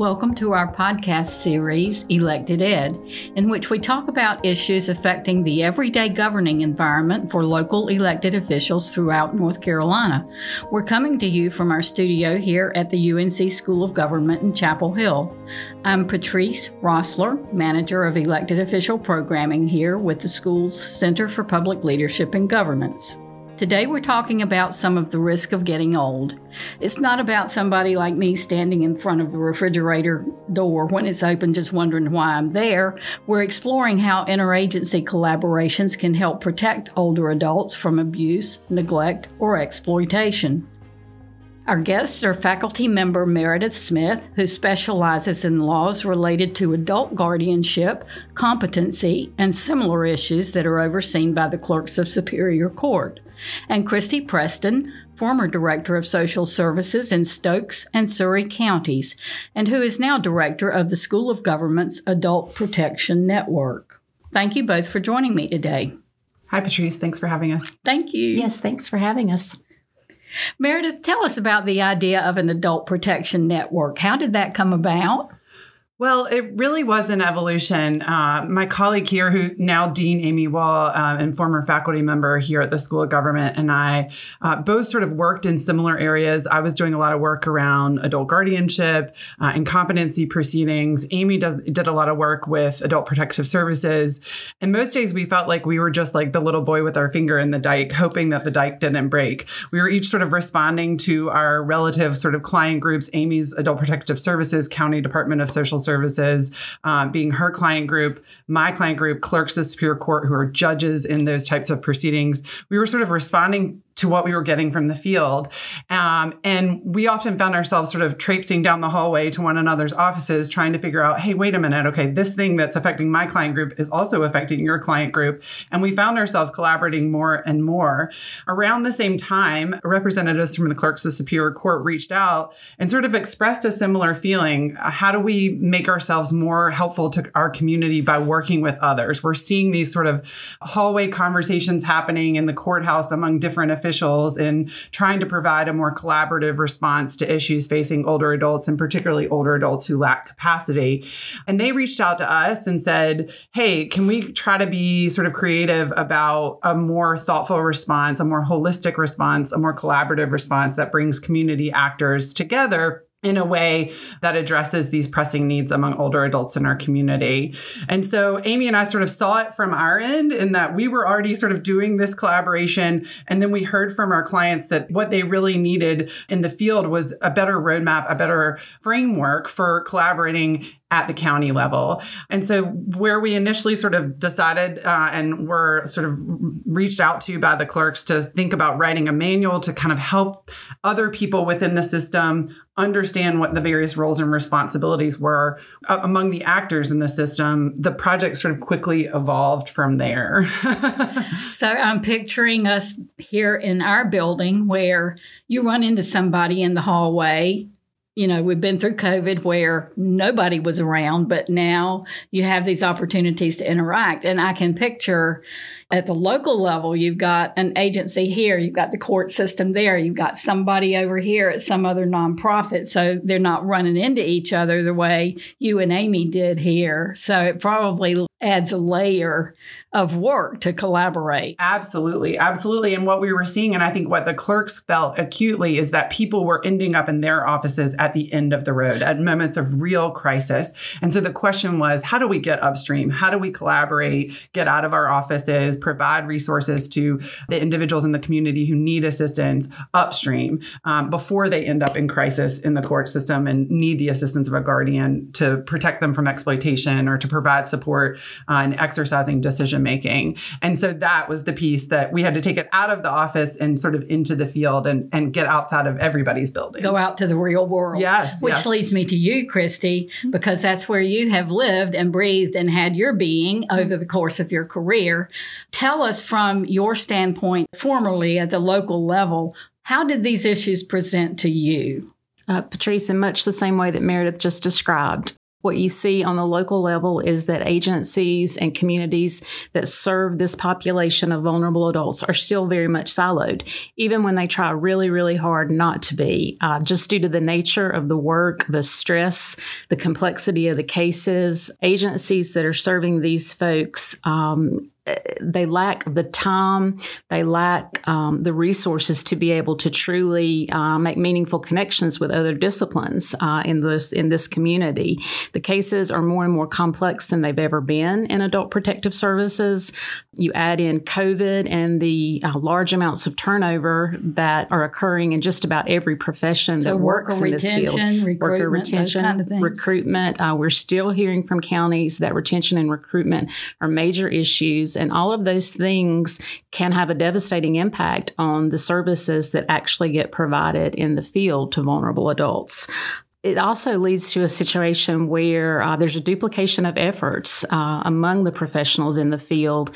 Welcome to our podcast series, Elected Ed, in which we talk about issues affecting the everyday governing environment for local elected officials throughout North Carolina. We're coming to you from our studio here at the UNC School of Government in Chapel Hill. I'm Patrice Roesler, Manager of Elected Official Programming here with the school's Center for Public Leadership and Governance. Today, we're talking about some of the risk of getting old. It's not about somebody like me standing in front of the refrigerator door when it's open, just wondering why I'm there. We're exploring how interagency collaborations can help protect older adults from abuse, neglect, or exploitation. Our guests are faculty member Meredith Smith, who specializes in laws related to adult guardianship, competency, and similar issues that are overseen by the clerks of Superior Court, and Christy Preston, former Director of Social Services in Stokes and Surry counties, and who is now Director of the School of Government's Adult Protection Network. Thank you both for joining me today. Hi, Patrice. Thanks for having us. Thank you. Yes, thanks for having us. Meredith, tell us about the idea of an adult protection network. How did that come about? Well, it really was an evolution. Uh, my colleague here, who now Dean Aimee Wall uh, and former faculty member here at the School of Government, and I uh, both sort of worked in similar areas. I was doing a lot of work around adult guardianship uh, and competency proceedings. Aimee does, did a lot of work with adult protective services. And most days we felt like we were just like the little boy with our finger in the dike, hoping that the dike didn't break. We were each sort of responding to our relative sort of client groups, Aimee's Adult Protective Services, County Department of Social Services Services, um, being her client group, my client group, clerks of Superior Court who are judges in those types of proceedings. We were sort of responding to what we were getting from the field. Um, and we often found ourselves sort of traipsing down the hallway to one another's offices trying to figure out, hey, wait a minute, okay, this thing that's affecting my client group is also affecting your client group. And we found ourselves collaborating more and more. Around the same time, representatives from the clerks of Superior Court reached out and sort of expressed a similar feeling. How do we make ourselves more helpful to our community by working with others? We're seeing these sort of hallway conversations happening in the courthouse among different officials officials in trying to provide a more collaborative response to issues facing older adults and particularly older adults who lack capacity. And they reached out to us and said, Hey, can we try to be sort of creative about a more thoughtful response, a more holistic response, a more collaborative response that brings community actors together? In a way that addresses these pressing needs among older adults in our community. And so Aimee and I sort of saw it from our end in that we were already sort of doing this collaboration. And then we heard from our clients that what they really needed in the field was a better roadmap, a better framework for collaborating at the county level. And so, where we initially sort of decided uh, and were sort of reached out to by the clerks to think about writing a manual to kind of help other people within the system understand what the various roles and responsibilities were uh, among the actors in the system, the project sort of quickly evolved from there. so, I'm picturing us here in our building where you run into somebody in the hallway you know, we've been through COVID where nobody was around, but now you have these opportunities to interact. And I can picture at the local level, you've got an agency here, you've got the court system there, you've got somebody over here at some other nonprofit. So they're not running into each other the way you and Aimee did here. So it probably adds a layer of work to collaborate. Absolutely. Absolutely. And what we were seeing, and I think what the clerks felt acutely, is that people were ending up in their offices at the end of the road at moments of real crisis. And so the question was how do we get upstream? How do we collaborate, get out of our offices, provide resources to the individuals in the community who need assistance upstream um, before they end up in crisis in the court system and need the assistance of a guardian to protect them from exploitation or to provide support uh, exercising decision making. And so that was the piece that we had to take it out of the office and sort of into the field and, and get outside of everybody's building. Go out to the real world. Yes. Which yes. leads me to you, Christy, because that's where you have lived and breathed and had your being over the course of your career. Tell us from your standpoint, formerly at the local level, how did these issues present to you? Uh, Patrice, in much the same way that Meredith just described. What you see on the local level is that agencies and communities that serve this population of vulnerable adults are still very much siloed, even when they try really, really hard not to be, uh, just due to the nature of the work, the stress, the complexity of the cases. Agencies that are serving these folks um, they lack the time, they lack um, the resources to be able to truly uh, make meaningful connections with other disciplines uh, in this in this community. The cases are more and more complex than they've ever been in adult protective services. You add in COVID and the uh, large amounts of turnover that are occurring in just about every profession so that works in this field. Worker retention, kind of recruitment. Uh, we're still hearing from counties that retention and recruitment are major issues and all of those things can have a devastating impact on the services that actually get provided in the field to vulnerable adults. It also leads to a situation where uh, there's a duplication of efforts uh, among the professionals in the field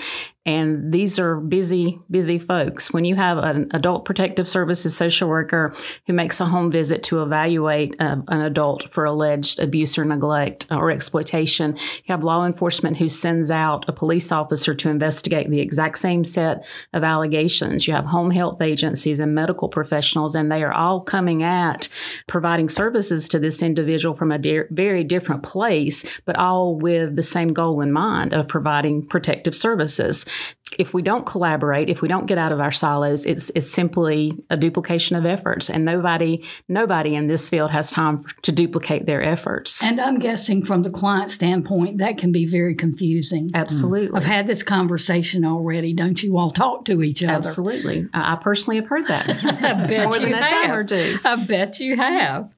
and these are busy, busy folks. When you have an adult protective services social worker who makes a home visit to evaluate uh, an adult for alleged abuse or neglect or exploitation, you have law enforcement who sends out a police officer to investigate the exact same set of allegations. You have home health agencies and medical professionals, and they are all coming at providing services to this individual from a de- very different place, but all with the same goal in mind of providing protective services if we don't collaborate, if we don't get out of our silos, it's it's simply a duplication of efforts, and nobody nobody in this field has time to duplicate their efforts. And I'm guessing from the client standpoint, that can be very confusing. Absolutely, I've had this conversation already. Don't you all talk to each other? Absolutely, I personally have heard that. I bet more you than have. a time or two. I bet you have.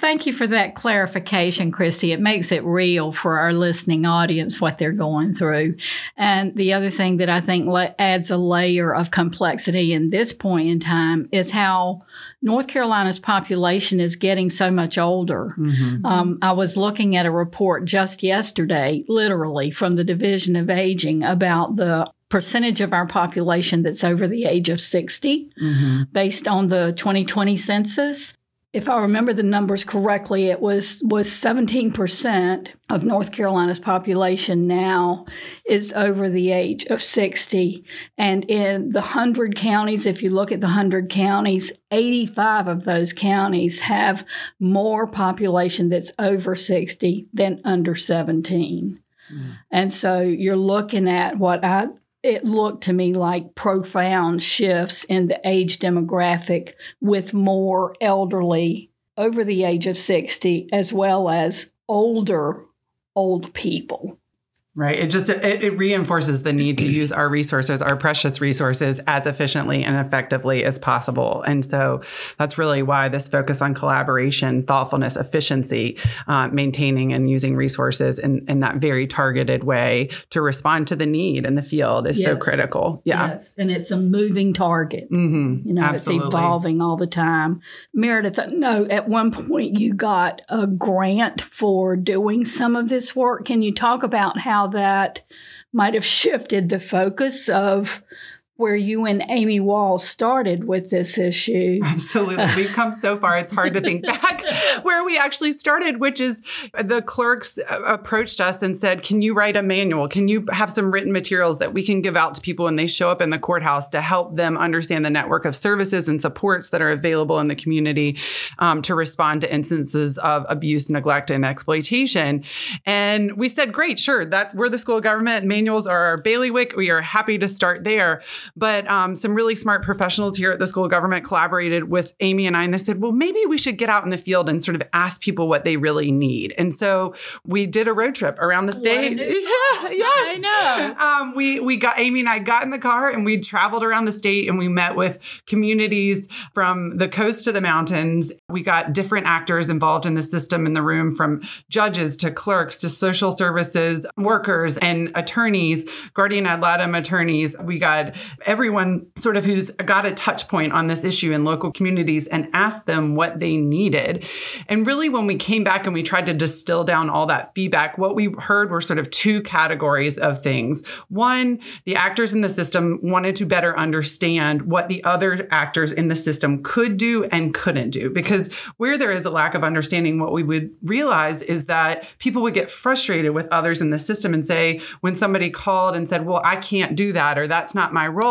Thank you for that clarification, Christy. It makes it real for our listening audience what they're going through. And the other thing that I think adds a layer of complexity in this point in time is how North Carolina's population is getting so much older. Mm-hmm. Um, I was looking at a report just yesterday, literally from the Division of Aging, about the percentage of our population that's over the age of 60 mm-hmm. based on the 2020 census if I remember the numbers correctly, it was was 17% of North Carolina's population now is over the age of 60. And in the 100 counties, if you look at the 100 counties, 85 of those counties have more population that's over 60 than under 17. Mm. And so you're looking at what I it looked to me like profound shifts in the age demographic with more elderly over the age of 60 as well as older old people Right. It just it, it, reinforces the need to use our resources, our precious resources, as efficiently and effectively as possible. And so that's really why this focus on collaboration, thoughtfulness, efficiency, uh, maintaining and using resources in, in that very targeted way to respond to the need in the field is yes. so critical. Yeah. Yes. And it's a moving target. Mm-hmm. You know, Absolutely. it's evolving all the time. Meredith, no, at one point you got a grant for doing some of this work. Can you talk about how? That might have shifted the focus of where you and Aimee Wall started with this issue. Absolutely. We've come so far, it's hard to think back where we actually started, which is the clerks approached us and said, Can you write a manual? Can you have some written materials that we can give out to people when they show up in the courthouse to help them understand the network of services and supports that are available in the community um, to respond to instances of abuse, neglect, and exploitation? And we said, Great, sure, that we're the school of government. Manuals are our bailiwick. We are happy to start there. But um, some really smart professionals here at the school of government collaborated with Aimee and I, and they said, well, maybe we should get out in the field and sort of ask people what they really need. And so we did a road trip around the state. Yeah, yes, I know. Um, we we got Aimee and I got in the car and we traveled around the state and we met with communities from the coast to the mountains. We got different actors involved in the system in the room, from judges to clerks to social services workers and attorneys, guardian ad litem attorneys. We got everyone sort of who's got a touch point on this issue in local communities and asked them what they needed. And really, when we came back and we tried to distill down all that feedback, what we heard were sort of two categories of things. One, the actors in the system wanted to better understand what the other actors in the system could do and couldn't do. Because where there is a lack of understanding, what we would realize is that people would get frustrated with others in the system and say, when somebody called and said, Well, I can't do that, or that's not my role.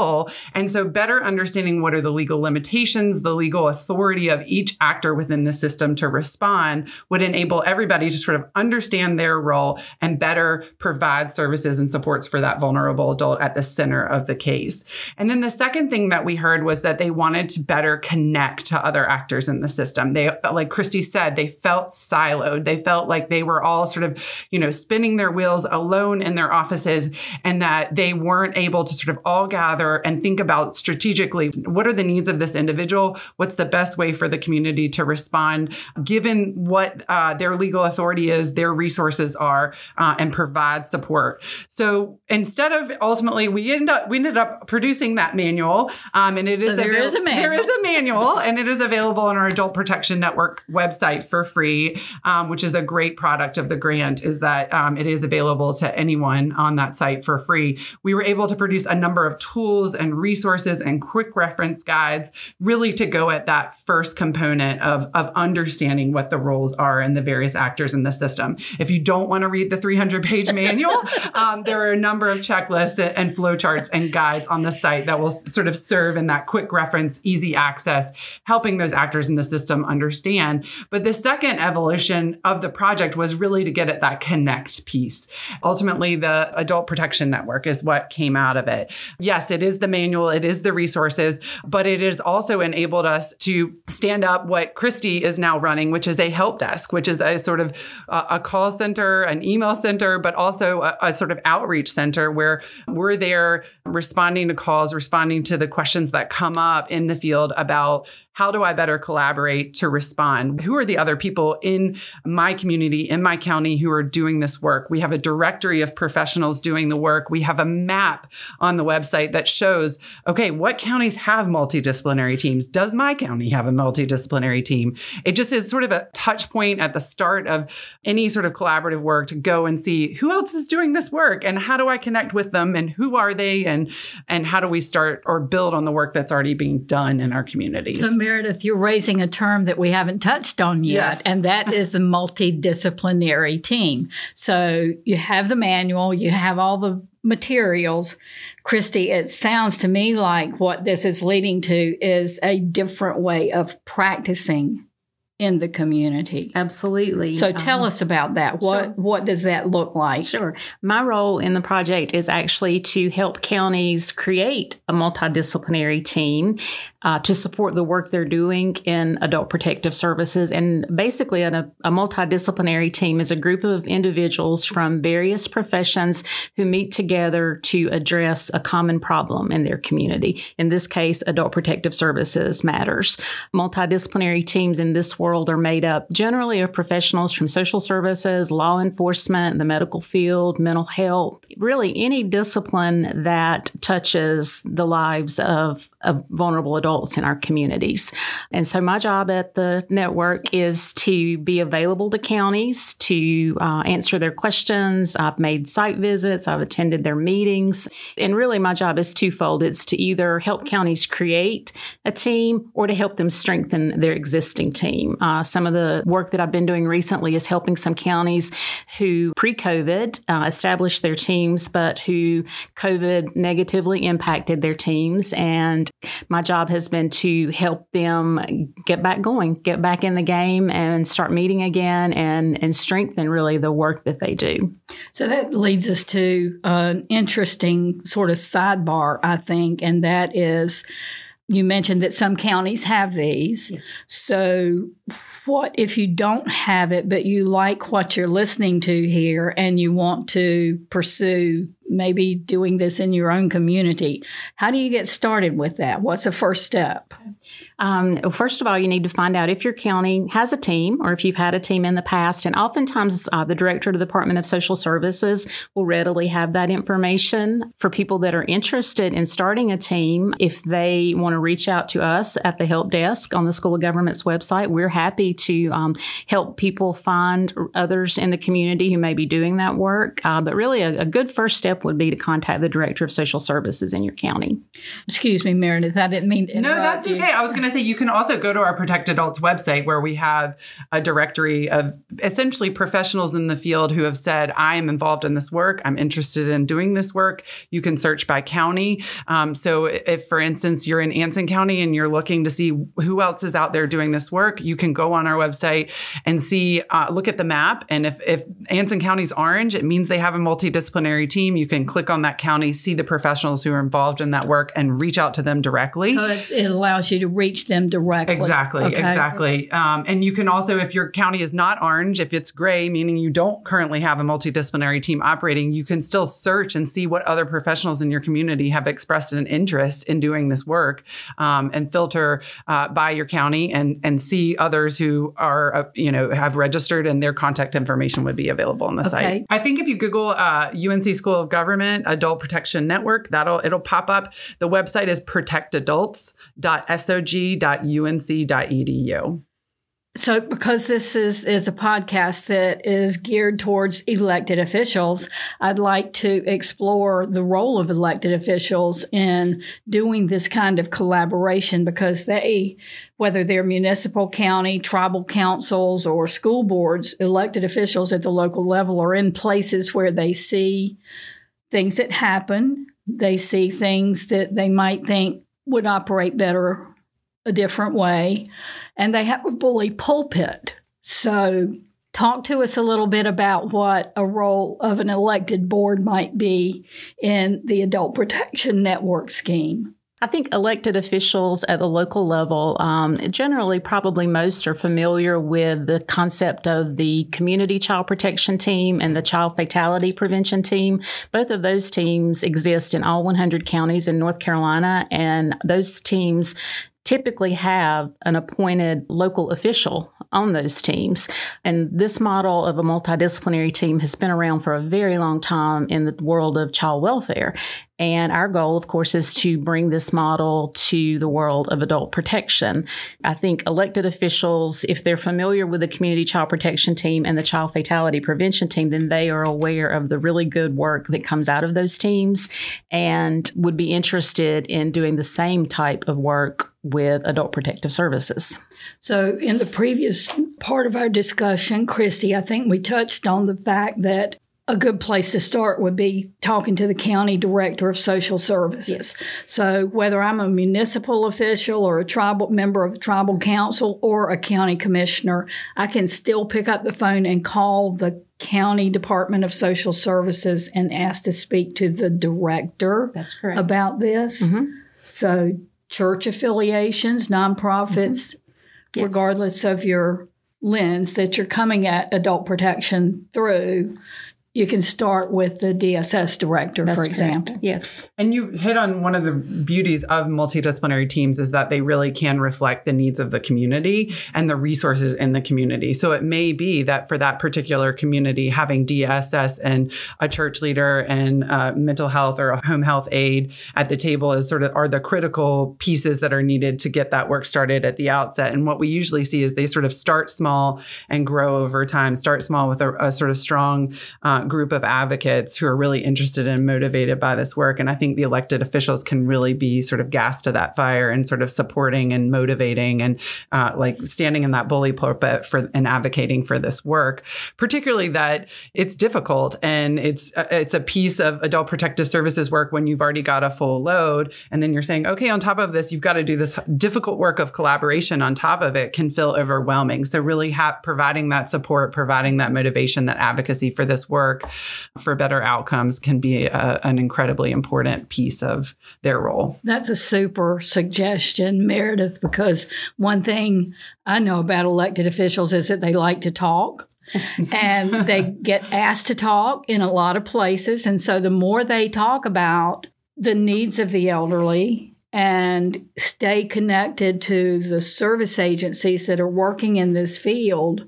And so, better understanding what are the legal limitations, the legal authority of each actor within the system to respond would enable everybody to sort of understand their role and better provide services and supports for that vulnerable adult at the center of the case. And then the second thing that we heard was that they wanted to better connect to other actors in the system. They, like Christy said, they felt siloed. They felt like they were all sort of, you know, spinning their wheels alone in their offices and that they weren't able to sort of all gather and think about strategically what are the needs of this individual? What's the best way for the community to respond, given what uh, their legal authority is, their resources are, uh, and provide support. So instead of ultimately, we end up we ended up producing that manual, um, and it So is there avail- is a manual. There is a manual, and it is available on our Adult Protection Network website for free, um, which is a great product of the grant. Is that um, it is available to anyone on that site for free. We were able to produce a number of tools and resources and quick reference guides, really to go at that first component of of understanding what the roles are and the various actors in the system. If you don't want to read the 300 page manual, um, there are a number of checklists and flowcharts and guides on the site that will sort of serve in that quick reference, easy access, helping those actors in the system understand. But the second evolution of the project was really to get at that connect piece. Ultimately, the Adult Protection Network is what came out of it. Yes, it is the manual, it is the resources, but it has also enabled us to stand up what Christy is now running, which is a help desk, which is a sort of uh, a call center, an email center, but also a, a sort of outreach center where we're there responding to calls, responding to the questions that come up in the field about how do I better collaborate to respond? Who are the other people in my community, in my county who are doing this work? We have a directory of professionals doing the work. We have a map on the website that shows, okay, what counties have multidisciplinary teams? Does my county have a multidisciplinary team? It just is sort of a touch point at the start of any sort of collaborative work to go and see who else is doing this work and how do I connect with them and who are they and and how do we start or build on the work that's already being done in our communities. So, Meredith, you're raising a term that we haven't touched on yet, Yes. and that is the multidisciplinary team. So, you have the manual, you have all the materials. Christy, it sounds to me like what this is leading to is a different way of practicing in the community. Absolutely. So tell Um, us about that. What sure. what does that look like? Sure. My role in the project is actually to help counties create a multidisciplinary team uh, to support the work they're doing in adult protective services. And basically, a, a multidisciplinary team is a group of individuals from various professions who meet together to address a common problem in their community. In this case, adult protective services matters. Multidisciplinary teams in this world are made up generally of professionals from social services, law enforcement, the medical field, mental health, really any discipline that touches the lives of, of vulnerable adults in our communities. And so my job at the network is to be available to counties to uh, answer their questions. I've made site visits, I've attended their meetings. And really, my job is twofold it's to either help counties create a team or to help them strengthen their existing team. Uh, some of the work that I've been doing recently is helping some counties who pre COVID uh, established their teams, but who COVID negatively impacted their teams. And my job has been to help them get back going, get back in the game, and start meeting again and, and strengthen really the work that they do. So that leads us to an interesting sort of sidebar, I think, and that is you mentioned that some counties have these. So, what if you don't have it, but you like what you're listening to here and you want to pursue maybe doing this in your own community? How do you get started with that? What's the first step? Um, first of all, you need to find out if your county has a team or if you've had a team in the past. And oftentimes, uh, the director of the Department of Social Services will readily have that information. For people that are interested in starting a team, if they want to reach out to us at the help desk on the School of Government's website, we're happy to um, help people find others in the community who may be doing that work. Uh, but really, a, a good first step would be to contact the director of social services in your county. Excuse me, Meredith. I didn't mean to No, that's you. okay. I was going to say you can also go to our Protect Adults website where we have a directory of essentially professionals in the field who have said, I am involved in this work. I'm interested in doing this work. You can search by county. Um, so if, for instance, you're in Anson County and you're looking to see who else is out there doing this work, you can go on our website and see, uh, look at the map. And if, if Anson County's orange, it means they have a multidisciplinary team. You can click on that county, see the professionals who are involved in that work, and reach out to them directly. So it, it allows you to reach them directly. Exactly, Okay. exactly. Um, and you can also, if your county is not orange, if it's gray, meaning you don't currently have a multidisciplinary team operating, you can still search and see what other professionals in your community have expressed an interest in doing this work, um, and filter uh, by your county and and see others who are uh, you know have registered and their contact information would be available on the Okay. site. I think if you Google uh, UNC School of Government Adult Protection Network, that'll it'll pop up. The website is protectadults.sog.unc.edu. So, because this is, is a podcast that is geared towards elected officials, I'd like to explore the role of elected officials in doing this kind of collaboration because they, whether they're municipal, county, tribal councils, or school boards, elected officials at the local level are in places where they see things that happen. They see things that they might think would operate better a different way, and they have a bully pulpit. So, talk to us a little bit about what a role of an elected board might be in the Adult Protection Network scheme. I think elected officials at the local level, um, generally, probably most are familiar with the concept of the community child protection team and the child fatality prevention team. Both of those teams exist in all 100 counties in North Carolina, and those teams typically have an appointed local official on those teams. And this model of a multidisciplinary team has been around for a very long time in the world of child welfare. And our goal, of course, is to bring this model to the world of adult protection. I think elected officials, if they're familiar with the community child protection team and the child fatality prevention team, then they are aware of the really good work that comes out of those teams and would be interested in doing the same type of work with adult protective services. So, in the previous part of our discussion, Christy, I think we touched on the fact that a good place to start would be talking to the county director of social services. So, whether I'm a municipal official or a tribal member of a tribal council or a county commissioner, I can still pick up the phone and call the county department of social services and ask to speak to the director That's correct. about this. Mhm. So, church affiliations, nonprofits, Yes. regardless of your lens that you're coming at adult protection through, you can start with the DSS director, That's for correct. example. Yes. And you hit on one of the beauties of multidisciplinary teams is that they really can reflect the needs of the community and the resources in the community. So it may be that for that particular community, having DSS and a church leader and uh, mental health or a home health aide at the table is sort of are the critical pieces that are needed to get that work started at the outset. And what we usually see is they sort of start small and grow over time. Start small with a, a sort of strong uh, group of advocates who are really interested and motivated by this work. And I think the elected officials can really be sort of gas to that fire and sort of supporting and motivating and uh, like standing in that bully pulpit for and advocating for this work. Particularly that it's difficult and it's uh, it's a piece of adult protective services work when you've already got a full load, and then you're saying, okay, on top of this, you've got to do this difficult work of collaboration on top of it can feel overwhelming. So really ha- providing that support, providing that motivation, that advocacy for this work for better outcomes can be a, an incredibly important piece of their role. That's a super suggestion, Meredith, because one thing I know about elected officials is that they like to talk. and they get asked to talk in a lot of places. And so the more they talk about the needs of the elderly and stay connected to the service agencies that are working in this field,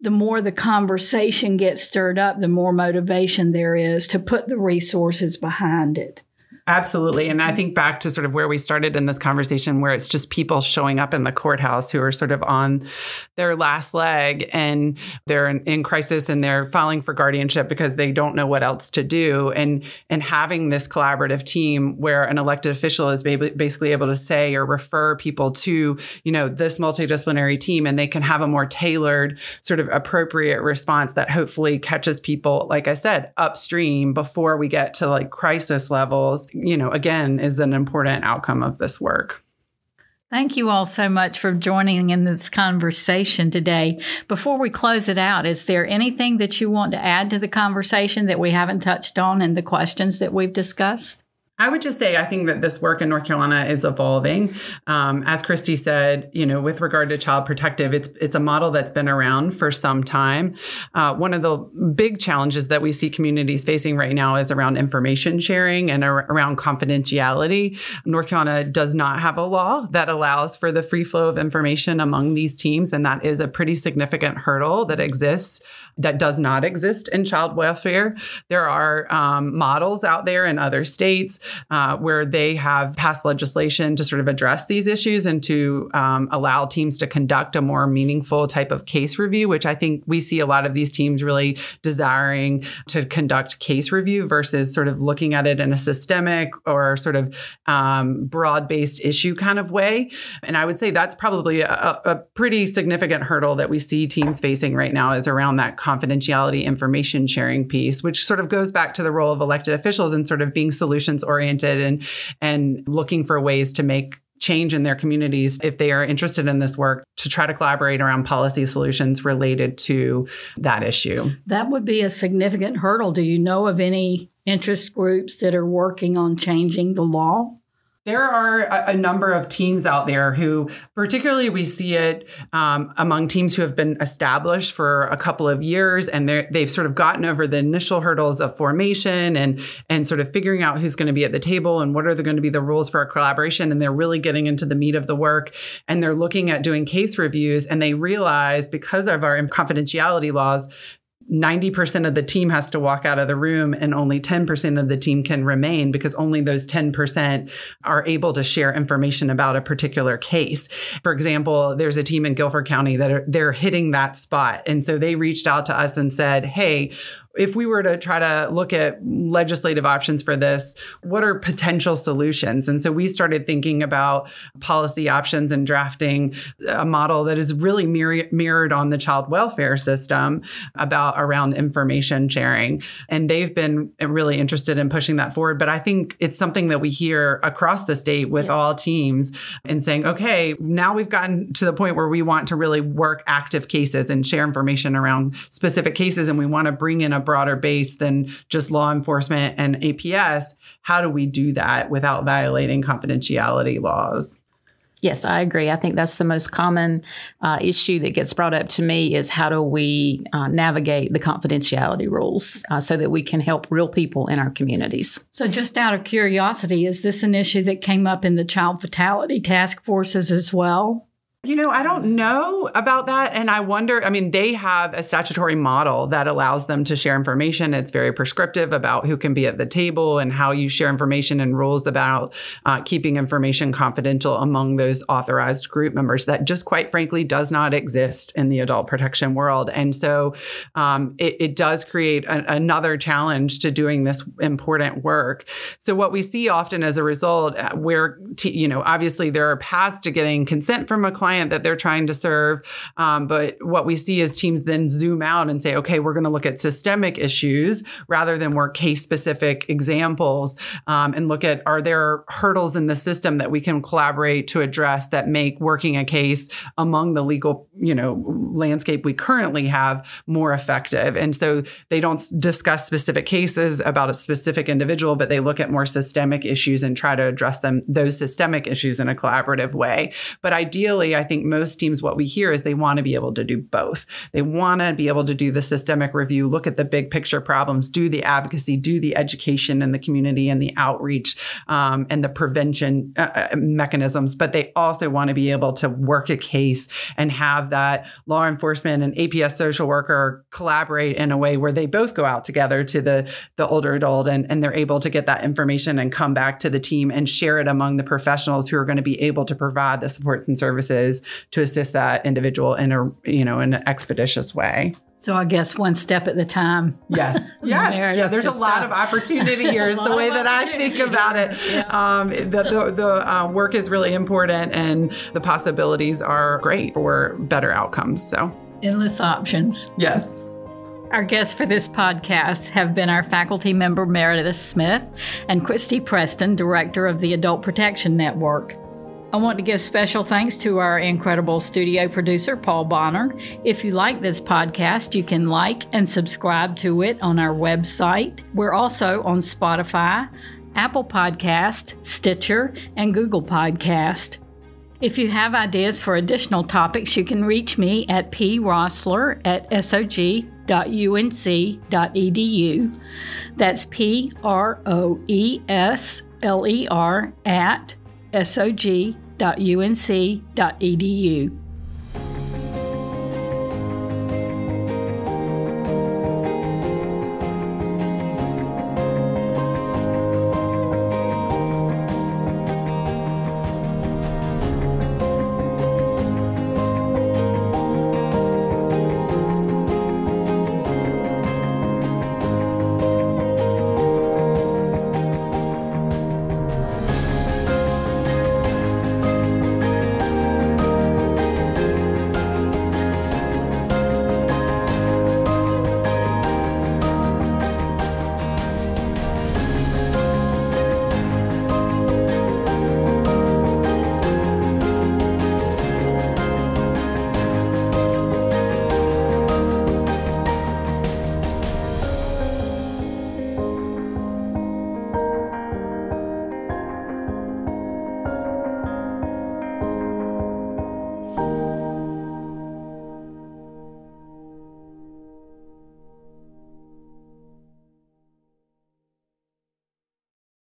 the more the conversation gets stirred up, the more motivation there is to put the resources behind it. Absolutely. And I mm-hmm. think back to sort of where we started in this conversation, where it's just people showing up in the courthouse who are sort of on their last leg and they're in, in, crisis and they're filing for guardianship because they don't know what else to do. And, and having this collaborative team where an elected official is basically able to say or refer people to, you know, this multidisciplinary team and they can have a more tailored, sort of appropriate response that hopefully catches people, like I said, upstream before we get to like crisis levels you know, again, is an important outcome of this work. Thank you all so much for joining in this conversation today. Before we close it out, is there anything that you want to add to the conversation that we haven't touched on in the questions that we've discussed? I would just say I think that this work in North Carolina is evolving. Um, as Christy said, you know, with regard to child protective, it's it's a model that's been around for some time. Uh, one of the big challenges that we see communities facing right now is around information sharing and ar- around confidentiality. North Carolina does not have a law that allows for the free flow of information among these teams, and that is a pretty significant hurdle that exists that does not exist in child welfare. There are um, models out there in other states uh, where they have passed legislation to sort of address these issues and to um, allow teams to conduct a more meaningful type of case review, which I think we see a lot of these teams really desiring to conduct case review versus sort of looking at it in a systemic or sort of um, broad based issue kind of way. And I would say that's probably a, a pretty significant hurdle that we see teams facing right now is around that confidentiality information sharing piece, which sort of goes back to the role of elected officials and sort of being solutions oriented and and looking for ways to make change in their communities if they are interested in this work to try to collaborate around policy solutions related to that issue. That would be a significant hurdle. Do you know of any interest groups that are working on changing the law? There are a, a, number of teams out there who, particularly, we see it um, among teams who have been established for a couple of years, and they've sort of gotten over the initial hurdles of formation and and sort of figuring out who's going to be at the table and what are going to be the rules for our collaboration, and they're really getting into the meat of the work, and they're looking at doing case reviews, and they realize because of our confidentiality laws 90% of the team has to walk out of the room and only 10% of the team can remain because only those 10% are able to share information about a particular case. For example, there's a team in Guilford County that are they're hitting that spot. And so they reached out to us and said, "Hey, if we were to try to look at legislative options for this, what are potential solutions? And so we started thinking about policy options and drafting a model that is really mir- mirrored on the child welfare system about around information sharing. And they've been really interested in pushing that forward. But I think it's something that we hear across the state with yes. all teams and saying, okay, now we've gotten to the point where we want to really work active cases and share information around specific cases. And we want to bring in a broader base than just law enforcement and APS, how do we do that without violating confidentiality laws? Yes, I agree. I think that's the most common uh, issue that gets brought up to me is how do we uh, navigate the confidentiality rules uh, so that we can help real people in our communities. So, just out of curiosity, is this an issue that came up in the child fatality task forces as well? You know, I don't know about that. And I wonder, I mean, they have a statutory model that allows them to share information. It's very prescriptive about who can be at the table and how you share information and rules about uh, keeping information confidential among those authorized group members that just quite frankly does not exist in the adult protection world. And so um, it, it, does create a, another challenge to doing this important work. So what we see often as a result, uh, where, t- you know, obviously there are paths to getting consent from a client client that they're trying to serve. Um, but what we see is teams then zoom out and say, okay, we're going to look at systemic issues rather than work case specific examples um, and look at are there hurdles in the system that we can collaborate to address that make working a case among the legal you know landscape we currently have more effective. And so they don't discuss specific cases about a specific individual, but they look at more systemic issues and try to address them those systemic issues in a collaborative way. But ideally, I think most teams, what we hear is they want to be able to do both. They want to be able to do the systemic review, look at the big picture problems, do the advocacy, do the education in the community and the outreach um, and the prevention uh, uh mechanisms. But they also want to be able to work a case and have that law enforcement and APS social worker collaborate in a way where they both go out together to the, the older adult and, and they're able to get that information and come back to the team and share it among the professionals who are going to be able to provide the supports and services to assist that individual in a you know in an expeditious way. So I guess one step at the time. Yes, yes, yeah. There's a lot of opportunity here. Is the way that I think about it. Yeah. Um, the the, the uh, work is really important, and the possibilities are great for better outcomes. So endless options. Yes. Our guests for this podcast have been our faculty member Meredith Smith and Christy Preston, director of the Adult Protection Network. I want to give special thanks to our incredible studio producer, Paul Bonner. If you like this podcast, you can like and subscribe to it on our website. We're also on Spotify, Apple Podcast, Stitcher, and Google Podcast. If you have ideas for additional topics, you can reach me at proesler at sog.unc.edu. That's P R O E S L E R at sog.unc.edu.